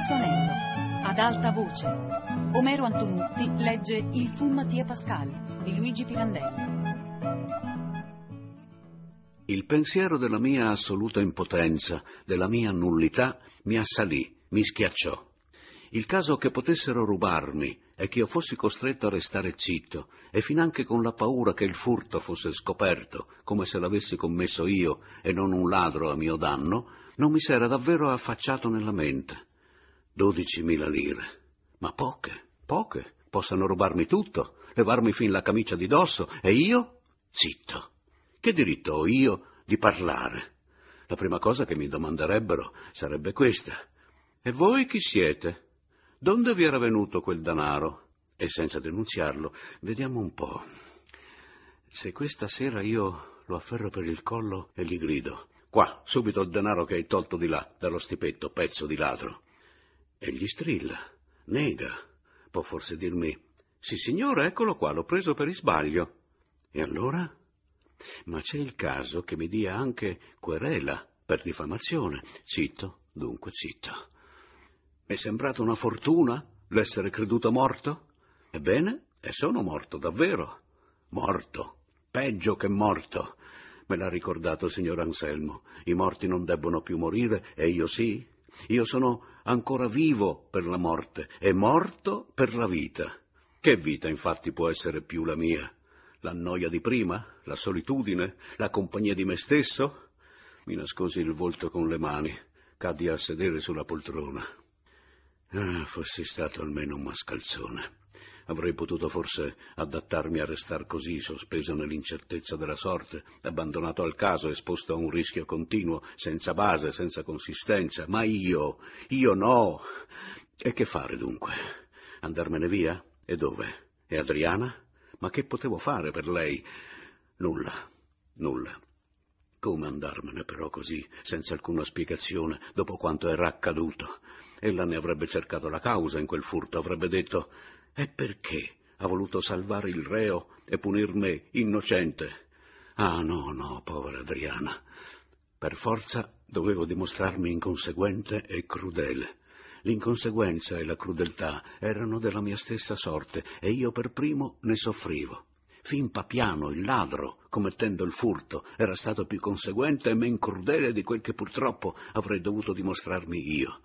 terzo anello. Ad alta voce. Omero Antonutti legge Il fu Mattia Pascal di Luigi Pirandelli. Il pensiero della mia assoluta impotenza, della mia nullità, mi assalì, mi schiacciò. Il caso che potessero rubarmi e che io fossi costretto a restare zitto, e finanche con la paura che il furto fosse scoperto, come se l'avessi commesso io e non un ladro a mio danno, non mi s'era davvero affacciato nella mente. Dodicimila lire. Ma poche, poche. Possano rubarmi tutto, levarmi fin la camicia di dosso, e io? Zitto. Che diritto ho io di parlare? La prima cosa che mi domanderebbero sarebbe questa. E voi chi siete? Donde vi era venuto quel danaro? E senza denunziarlo, vediamo un po'. Se questa sera io lo afferro per il collo e gli grido: Qua, subito il denaro che hai tolto di là, dallo stipetto, pezzo di ladro. E gli strilla, nega. Può forse dirmi: Sì, signore, eccolo qua, l'ho preso per isbaglio. E allora? Ma c'è il caso che mi dia anche querela per diffamazione. Zitto, dunque zitto. È sembrata una fortuna l'essere creduto morto? Ebbene, e sono morto davvero. Morto. Peggio che morto. Me l'ha ricordato il signor Anselmo. I morti non debbono più morire e io sì. Io sono ancora vivo per la morte e morto per la vita. Che vita infatti può essere più la mia? La noia di prima? La solitudine? La compagnia di me stesso? Mi nascosi il volto con le mani, caddi a sedere sulla poltrona. Ah, fossi stato almeno un mascalzone. Avrei potuto forse adattarmi a restar così, sospeso nell'incertezza della sorte, abbandonato al caso, esposto a un rischio continuo, senza base, senza consistenza. Ma io, io no. E che fare dunque? Andarmene via? E dove? E Adriana? Ma che potevo fare per lei? Nulla, nulla. Come andarmene però così, senza alcuna spiegazione, dopo quanto era accaduto? Ella ne avrebbe cercato la causa in quel furto, avrebbe detto e perché ha voluto salvare il reo e punir me, innocente? Ah no, no, povera Adriana. Per forza dovevo dimostrarmi inconseguente e crudele. L'inconseguenza e la crudeltà erano della mia stessa sorte e io per primo ne soffrivo. Fin Papiano, il ladro, commettendo il furto, era stato più conseguente e men crudele di quel che purtroppo avrei dovuto dimostrarmi io.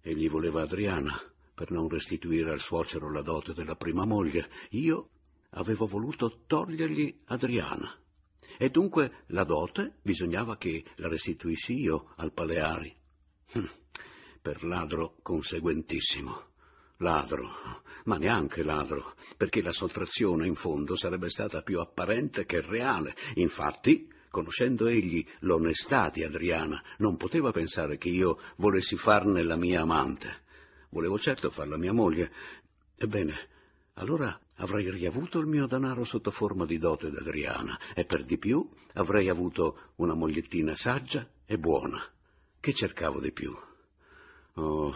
Egli voleva Adriana per non restituire al suocero la dote della prima moglie. Io avevo voluto togliergli Adriana. E dunque la dote bisognava che la restituissi io al Paleari. Hm, per ladro conseguentissimo. Ladro, ma neanche ladro, perché la sottrazione in fondo sarebbe stata più apparente che reale. Infatti, Conoscendo egli l'onestà di Adriana, non poteva pensare che io volessi farne la mia amante. Volevo certo farla mia moglie. Ebbene, allora avrei riavuto il mio denaro sotto forma di dote d'Adriana e per di più avrei avuto una mogliettina saggia e buona. Che cercavo di più? Oh,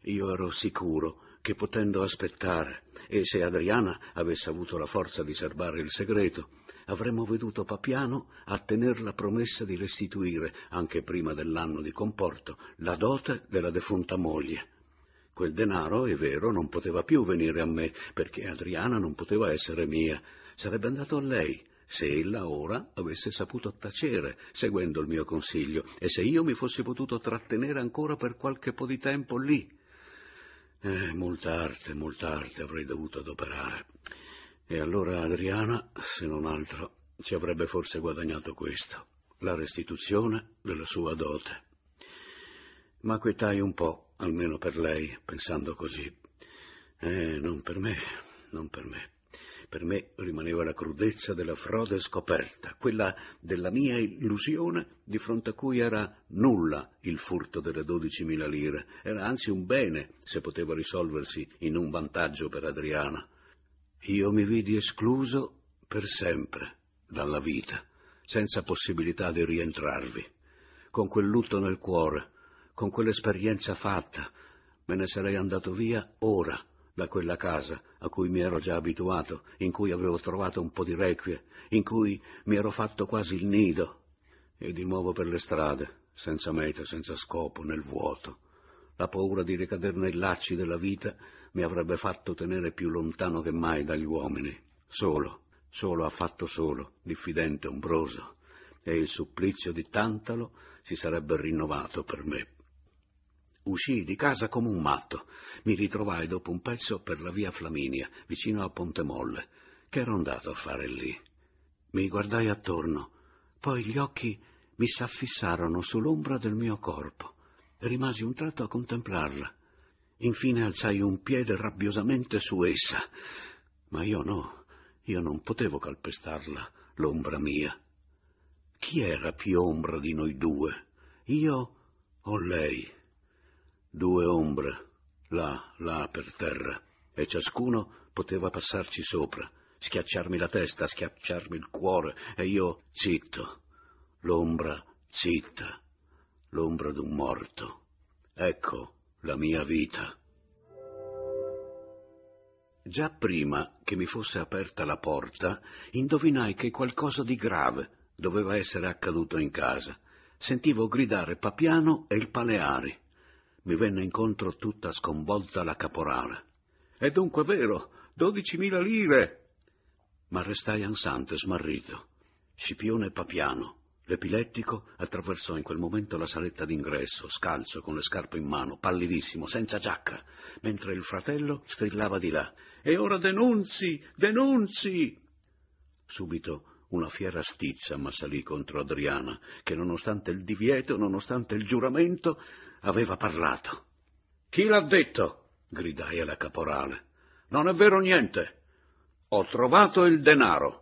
io ero sicuro che potendo aspettare e se Adriana avesse avuto la forza di serbare il segreto, avremmo veduto Papiano a tener la promessa di restituire, anche prima dell'anno di comporto, la dote della defunta moglie. Quel denaro, è vero, non poteva più venire a me, perché Adriana non poteva essere mia, sarebbe andato a lei, se ella ora avesse saputo tacere, seguendo il mio consiglio, e se io mi fossi potuto trattenere ancora per qualche po' di tempo lì. Eh, molta arte, molta arte avrei dovuto adoperare. E allora Adriana, se non altro, ci avrebbe forse guadagnato questo, la restituzione della sua dote. Ma quietai un po', almeno per lei, pensando così. Eh, non per me, non per me. Per me rimaneva la crudezza della frode scoperta, quella della mia illusione di fronte a cui era nulla il furto delle dodicimila lire, era anzi un bene se poteva risolversi in un vantaggio per Adriana. Io mi vidi escluso per sempre dalla vita, senza possibilità di rientrarvi. Con quel lutto nel cuore, con quell'esperienza fatta, me ne sarei andato via ora da quella casa a cui mi ero già abituato, in cui avevo trovato un po' di requie, in cui mi ero fatto quasi il nido, e di nuovo per le strade, senza meta, senza scopo, nel vuoto. La paura di ricadere nei lacci della vita mi avrebbe fatto tenere più lontano che mai dagli uomini. Solo, solo affatto solo, diffidente, ombroso, e il supplizio di Tantalo si sarebbe rinnovato per me. Uscii di casa come un matto. Mi ritrovai dopo un pezzo per la via Flaminia, vicino a Ponte Molle. Che ero andato a fare lì? Mi guardai attorno, poi gli occhi mi s'affissarono sull'ombra del mio corpo rimasi un tratto a contemplarla. Infine alzai un piede rabbiosamente su essa. Ma io no, io non potevo calpestarla, l'ombra mia. Chi era più ombra di noi due? Io o lei? Due ombre, là, là per terra, e ciascuno poteva passarci sopra, schiacciarmi la testa, schiacciarmi il cuore, e io zitto, l'ombra zitta, l'ombra d'un morto. Ecco la mia vita. Già prima che mi fosse aperta la porta, indovinai che qualcosa di grave doveva essere accaduto in casa. Sentivo gridare Papiano e il Paleari. Mi venne incontro tutta sconvolta la caporale. È dunque vero, dodicimila lire! Ma restai ansante, smarrito. Scipione Papiano, l'epilettico, attraversò in quel momento la saletta d'ingresso, scalzo, con le scarpe in mano, pallidissimo, senza giacca, mentre il fratello strillava di là. E ora denunzi, denunzi! Subito una fiera stizza m'assalì contro Adriana, che nonostante il divieto, nonostante il giuramento, aveva parlato. Chi l'ha detto? gridai alla caporale. Non è vero niente. Ho trovato il denaro.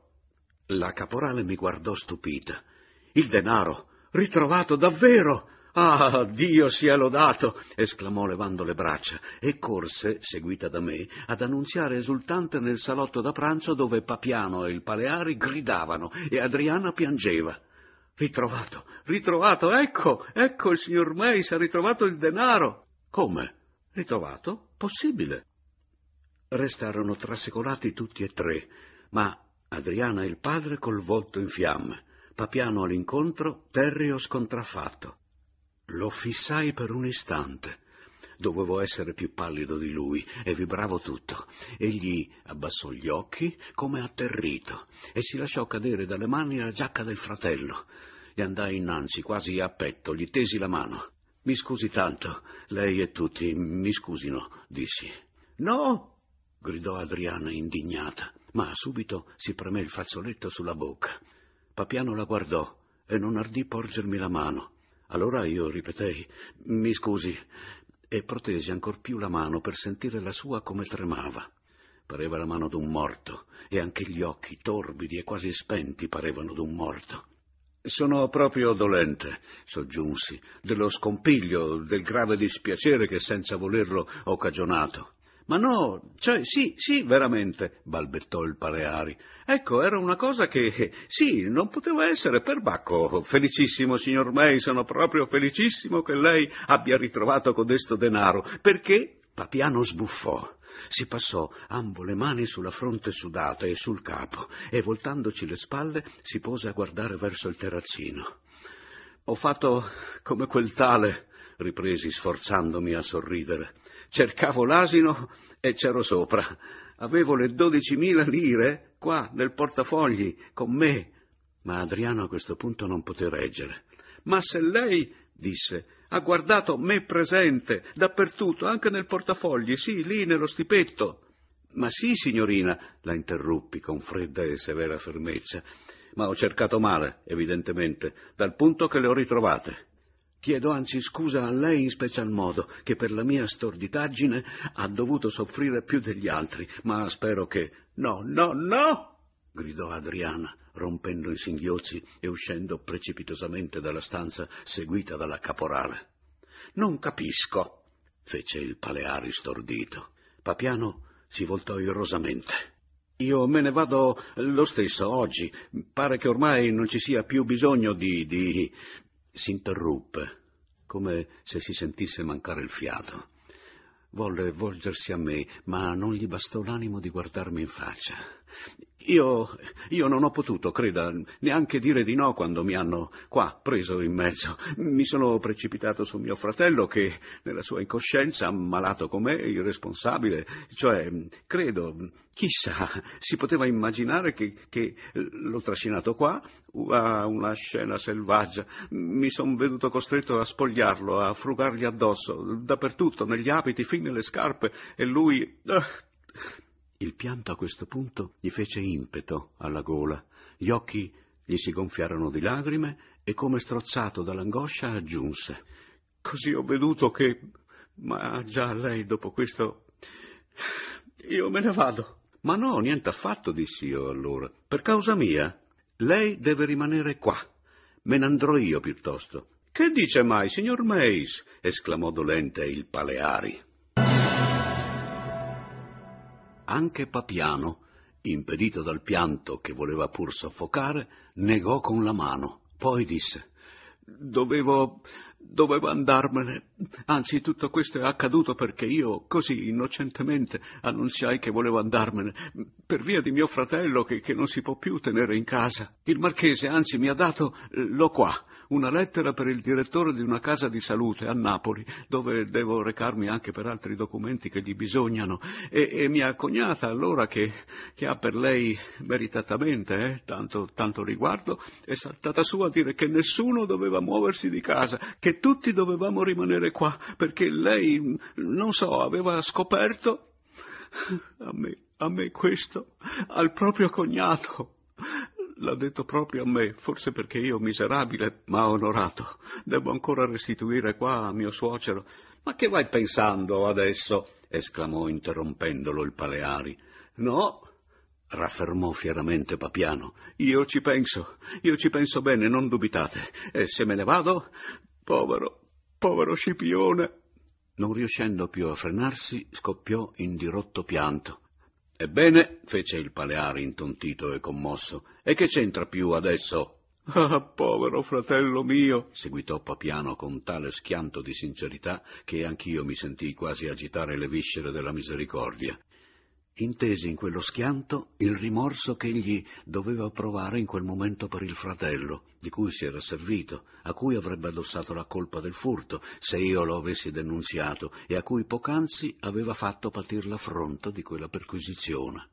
La caporale mi guardò stupita. Il denaro, ritrovato davvero. Ah, Dio sia lodato! esclamò levando le braccia e corse, seguita da me, ad annunziare esultante nel salotto da pranzo dove Papiano e il Paleari gridavano e Adriana piangeva. Ritrovato, ritrovato, ecco, ecco il signor Meis ha ritrovato il denaro. Come? Ritrovato? Possibile. Restarono trasecolati tutti e tre, ma Adriana e il padre col volto in fiamme, Papiano all'incontro, terreo scontraffatto. Lo fissai per un istante. Dovevo essere più pallido di lui e vibravo tutto. Egli abbassò gli occhi come atterrito e si lasciò cadere dalle mani la giacca del fratello. Gli andai innanzi, quasi a petto, gli tesi la mano. Mi scusi tanto, lei e tutti, mi scusino, dissi. No! gridò Adriana indignata, ma subito si premé il fazzoletto sulla bocca. Papiano la guardò e non ardì porgermi la mano. Allora io ripetei Mi scusi e protesi ancor più la mano per sentire la sua come tremava. Pareva la mano d'un morto e anche gli occhi torbidi e quasi spenti parevano d'un morto. Sono proprio dolente, soggiunsi, dello scompiglio, del grave dispiacere che senza volerlo ho cagionato. Ma no, cioè sì, sì, veramente, balbettò il Paleari. Ecco, era una cosa che, sì, non poteva essere per Bacco. Felicissimo, signor May, sono proprio felicissimo che lei abbia ritrovato codesto denaro, perché Papiano sbuffò. Si passò ambo le mani sulla fronte sudata e sul capo e voltandoci le spalle si pose a guardare verso il terrazzino. Ho fatto come quel tale, ripresi sforzandomi a sorridere. Cercavo l'asino e c'ero sopra. Avevo le dodicimila lire qua nel portafogli con me. Ma Adriano a questo punto non poté reggere. Ma se lei, disse, ha guardato me presente dappertutto, anche nel portafogli, sì, lì nello stipetto. Ma sì, signorina, la interruppi con fredda e severa fermezza. Ma ho cercato male, evidentemente, dal punto che le ho ritrovate. Chiedo anzi scusa a lei in special modo, che per la mia storditaggine ha dovuto soffrire più degli altri, ma spero che... No, no, no! gridò Adriana, rompendo in singhiozzi e uscendo precipitosamente dalla stanza seguita dalla caporale. Non capisco, fece il Paleari stordito. Papiano si voltò irosamente. Io me ne vado lo stesso oggi. Pare che ormai non ci sia più bisogno di. di s'interruppe, come se si sentisse mancare il fiato. Volle volgersi a me, ma non gli bastò l'animo di guardarmi in faccia. Io, io non ho potuto, creda, neanche dire di no quando mi hanno qua preso in mezzo. Mi sono precipitato su mio fratello che, nella sua incoscienza, ammalato com'è, irresponsabile, cioè, credo, chissà, si poteva immaginare che, che l'ho trascinato qua a una scena selvaggia. Mi sono veduto costretto a spogliarlo, a frugargli addosso, dappertutto, negli abiti, fin nelle scarpe, e lui... Il pianto a questo punto gli fece impeto alla gola, gli occhi gli si gonfiarono di lagrime e come strozzato dall'angoscia aggiunse Così ho veduto che... Ma già lei dopo questo... Io me ne vado. Ma no, niente affatto, dissi io allora. Per causa mia. Lei deve rimanere qua. Me ne andrò io piuttosto. Che dice mai, signor Mace? esclamò dolente il Paleari. Anche Papiano, impedito dal pianto che voleva pur soffocare, negò con la mano. Poi disse Dovevo. dovevo andarmene. Anzi, tutto questo è accaduto perché io, così innocentemente, annunziai che volevo andarmene, per via di mio fratello che, che non si può più tenere in casa. Il marchese, anzi, mi ha dato eh, lo qua, una lettera per il direttore di una casa di salute a Napoli, dove devo recarmi anche per altri documenti che gli bisognano, e, e mia cognata allora, che, che, ha per lei meritatamente eh, tanto, tanto riguardo, è saltata su a dire che nessuno doveva muoversi di casa, che tutti dovevamo rimanere qua, perché lei, non so, aveva scoperto a me, a me questo, al proprio cognato. L'ha detto proprio a me, forse perché io, miserabile, ma onorato, devo ancora restituire qua a mio suocero. Ma che vai pensando adesso? esclamò interrompendolo il Paleari. No, raffermò fieramente Papiano. Io ci penso, io ci penso bene, non dubitate. E se me ne vado, povero, povero Scipione. Non riuscendo più a frenarsi, scoppiò in dirotto pianto. Ebbene, fece il Paleari intontito e commosso, e che c'entra più adesso? Ah, povero fratello mio, seguitò Papiano con tale schianto di sincerità che anch'io mi sentii quasi agitare le viscere della misericordia intesi in quello schianto il rimorso che egli doveva provare in quel momento per il fratello, di cui si era servito, a cui avrebbe addossato la colpa del furto, se io lo avessi denunziato, e a cui poc'anzi aveva fatto patir l'affronto di quella perquisizione.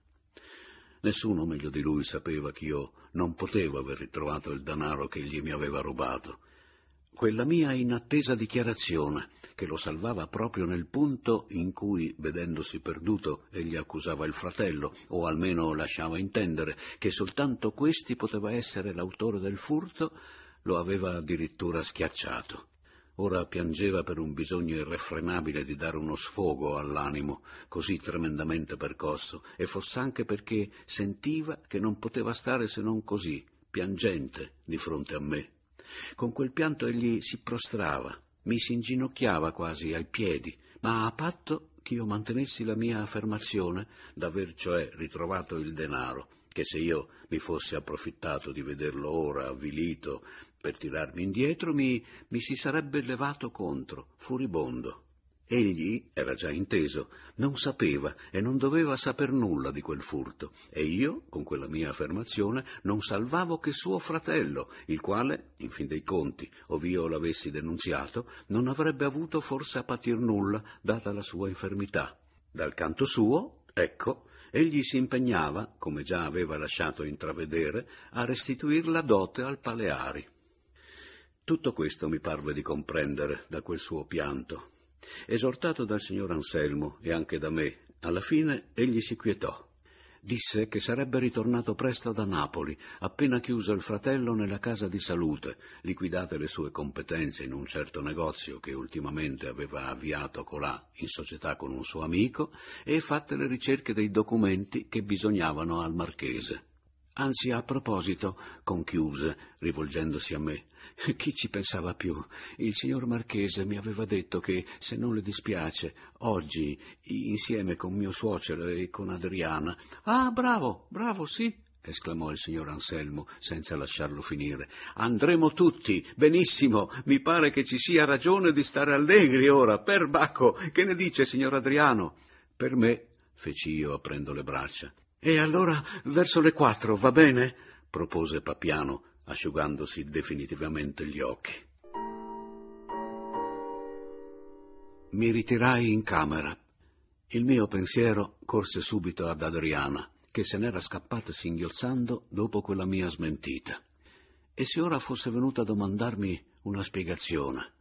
Nessuno meglio di lui sapeva che io non potevo aver ritrovato il denaro che egli mi aveva rubato. Quella mia inattesa dichiarazione che lo salvava proprio nel punto in cui, vedendosi perduto, egli accusava il fratello, o almeno lasciava intendere che soltanto questi poteva essere l'autore del furto, lo aveva addirittura schiacciato. Ora piangeva per un bisogno irrefrenabile di dare uno sfogo all'animo, così tremendamente percosso, e foss'anche perché sentiva che non poteva stare se non così, piangente, di fronte a me. Con quel pianto egli si prostrava, mi si inginocchiava quasi ai piedi, ma a patto che io mantenessi la mia affermazione d'aver cioè ritrovato il denaro, che se io mi fossi approfittato di vederlo ora avvilito per tirarmi indietro, mi, mi si sarebbe levato contro, furibondo. Egli, era già inteso, non sapeva e non doveva saper nulla di quel furto, e io, con quella mia affermazione, non salvavo che suo fratello, il quale, in fin dei conti, ov'io l'avessi denunziato, non avrebbe avuto forse a patir nulla, data la sua infermità. Dal canto suo, ecco, egli si impegnava, come già aveva lasciato intravedere, a restituir la dote al Paleari. Tutto questo mi parve di comprendere da quel suo pianto, Esortato dal signor Anselmo e anche da me, alla fine egli si quietò. Disse che sarebbe ritornato presto da Napoli, appena chiuso il fratello nella casa di salute, liquidate le sue competenze in un certo negozio che ultimamente aveva avviato colà in società con un suo amico e fatte le ricerche dei documenti che bisognavano al marchese. Anzi, a proposito, conchiuse, rivolgendosi a me, chi ci pensava più? Il signor Marchese mi aveva detto che, se non le dispiace, oggi, insieme con mio suocero e con Adriana. Ah, bravo, bravo, sì, esclamò il signor Anselmo, senza lasciarlo finire. Andremo tutti, benissimo, mi pare che ci sia ragione di stare allegri ora, per Bacco. Che ne dice, signor Adriano? Per me, feci io aprendo le braccia. E allora verso le quattro, va bene? propose Papiano, asciugandosi definitivamente gli occhi. Mi ritirai in camera. Il mio pensiero corse subito ad Adriana, che se n'era scappata singhiozzando dopo quella mia smentita. E se ora fosse venuta a domandarmi una spiegazione?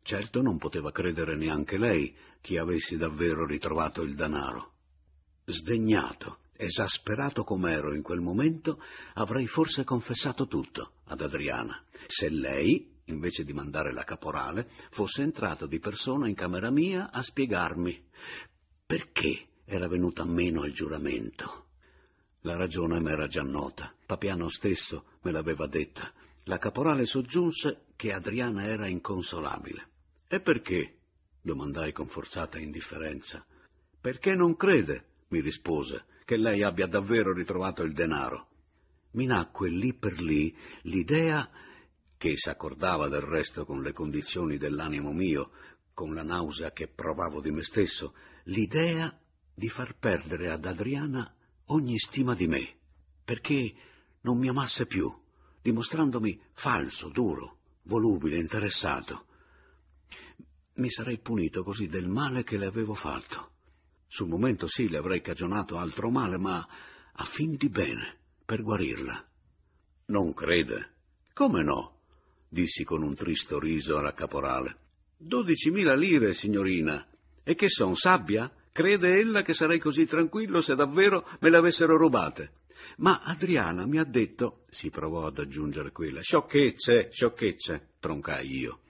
Certo non poteva credere neanche lei che avessi davvero ritrovato il denaro. Sdegnato, esasperato com'ero in quel momento, avrei forse confessato tutto ad Adriana, se lei, invece di mandare la caporale, fosse entrata di persona in camera mia a spiegarmi perché era venuta meno al giuramento. La ragione m'era già nota, Papiano stesso me l'aveva detta. La caporale soggiunse che Adriana era inconsolabile. E perché? domandai con forzata indifferenza. Perché non crede, mi rispose, che lei abbia davvero ritrovato il denaro. Mi nacque lì per lì l'idea, che s'accordava del resto con le condizioni dell'animo mio, con la nausea che provavo di me stesso, l'idea di far perdere ad Adriana ogni stima di me, perché non mi amasse più, dimostrandomi falso, duro, volubile, interessato. Mi sarei punito così del male che le avevo fatto. Sul momento sì, le avrei cagionato altro male, ma a fin di bene, per guarirla. Non crede? Come no? dissi con un tristo riso alla caporale. Dodicimila lire, signorina. E che son, sabbia? Crede ella che sarei così tranquillo se davvero me le avessero rubate? Ma Adriana mi ha detto, si provò ad aggiungere quella, sciocchezze, sciocchezze, troncai io.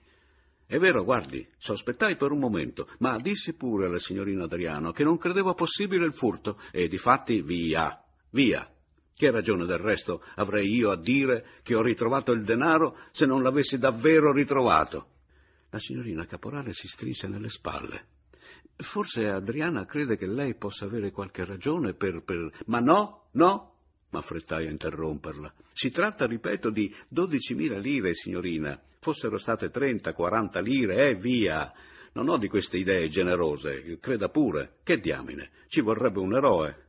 È vero, guardi, sospettai per un momento, ma dissi pure alla signorina Adriano che non credevo possibile il furto e difatti via, via. Che ragione del resto avrei io a dire che ho ritrovato il denaro se non l'avessi davvero ritrovato? La signorina Caporale si strinse nelle spalle. Forse Adriana crede che lei possa avere qualche ragione per... per... Ma no, no, m'affrettai a interromperla. Si tratta, ripeto, di dodicimila lire, signorina. Fossero state trenta, quaranta lire, eh, via. Non ho di queste idee generose, creda pure. Che diamine, ci vorrebbe un eroe.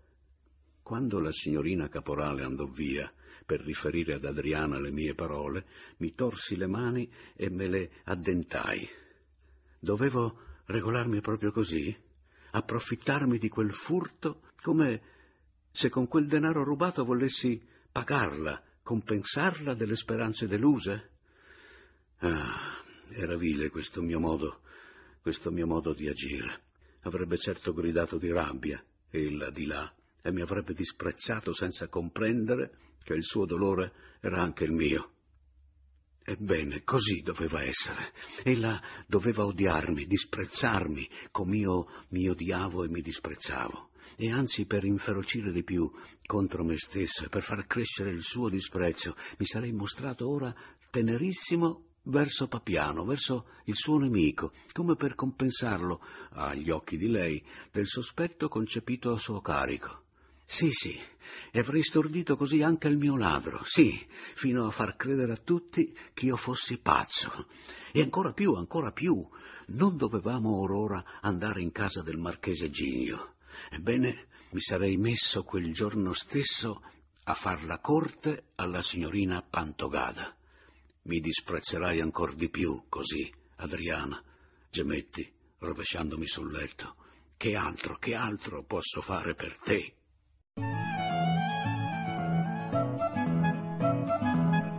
Quando la signorina Caporale andò via per riferire ad Adriana le mie parole, mi torsi le mani e me le addentai. Dovevo regolarmi proprio così? Approfittarmi di quel furto come se con quel denaro rubato volessi pagarla, compensarla delle speranze deluse? Ah, era vile questo mio modo, questo mio modo di agire. Avrebbe certo gridato di rabbia, ella di là, e mi avrebbe disprezzato senza comprendere che il suo dolore era anche il mio. Ebbene, così doveva essere. Ella doveva odiarmi, disprezzarmi, com'io mi odiavo e mi disprezzavo. E anzi, per inferocire di più contro me stesso e per far crescere il suo disprezzo, mi sarei mostrato ora tenerissimo verso Papiano, verso il suo nemico, come per compensarlo, agli occhi di lei, del sospetto concepito a suo carico. Sì, sì, e avrei stordito così anche il mio ladro, sì, fino a far credere a tutti che io fossi pazzo. E ancora più, ancora più, non dovevamo orora andare in casa del marchese Ginio. Ebbene, mi sarei messo quel giorno stesso a far la corte alla signorina Pantogada. Mi disprezzerai ancor di più così, Adriana, gemetti, rovesciandomi sul letto. Che altro, che altro posso fare per te?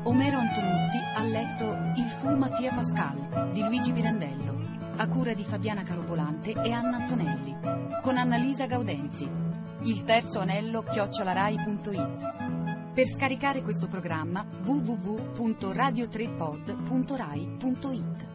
Omero Antonutti ha letto Il fu Mattia Pascal di Luigi Pirandello, a cura di Fabiana Carobolante e Anna Antonelli, con Annalisa Gaudenzi. Il terzo anello chiocciolarai.it. Per scaricare questo programma www.radio3pod.rai.it.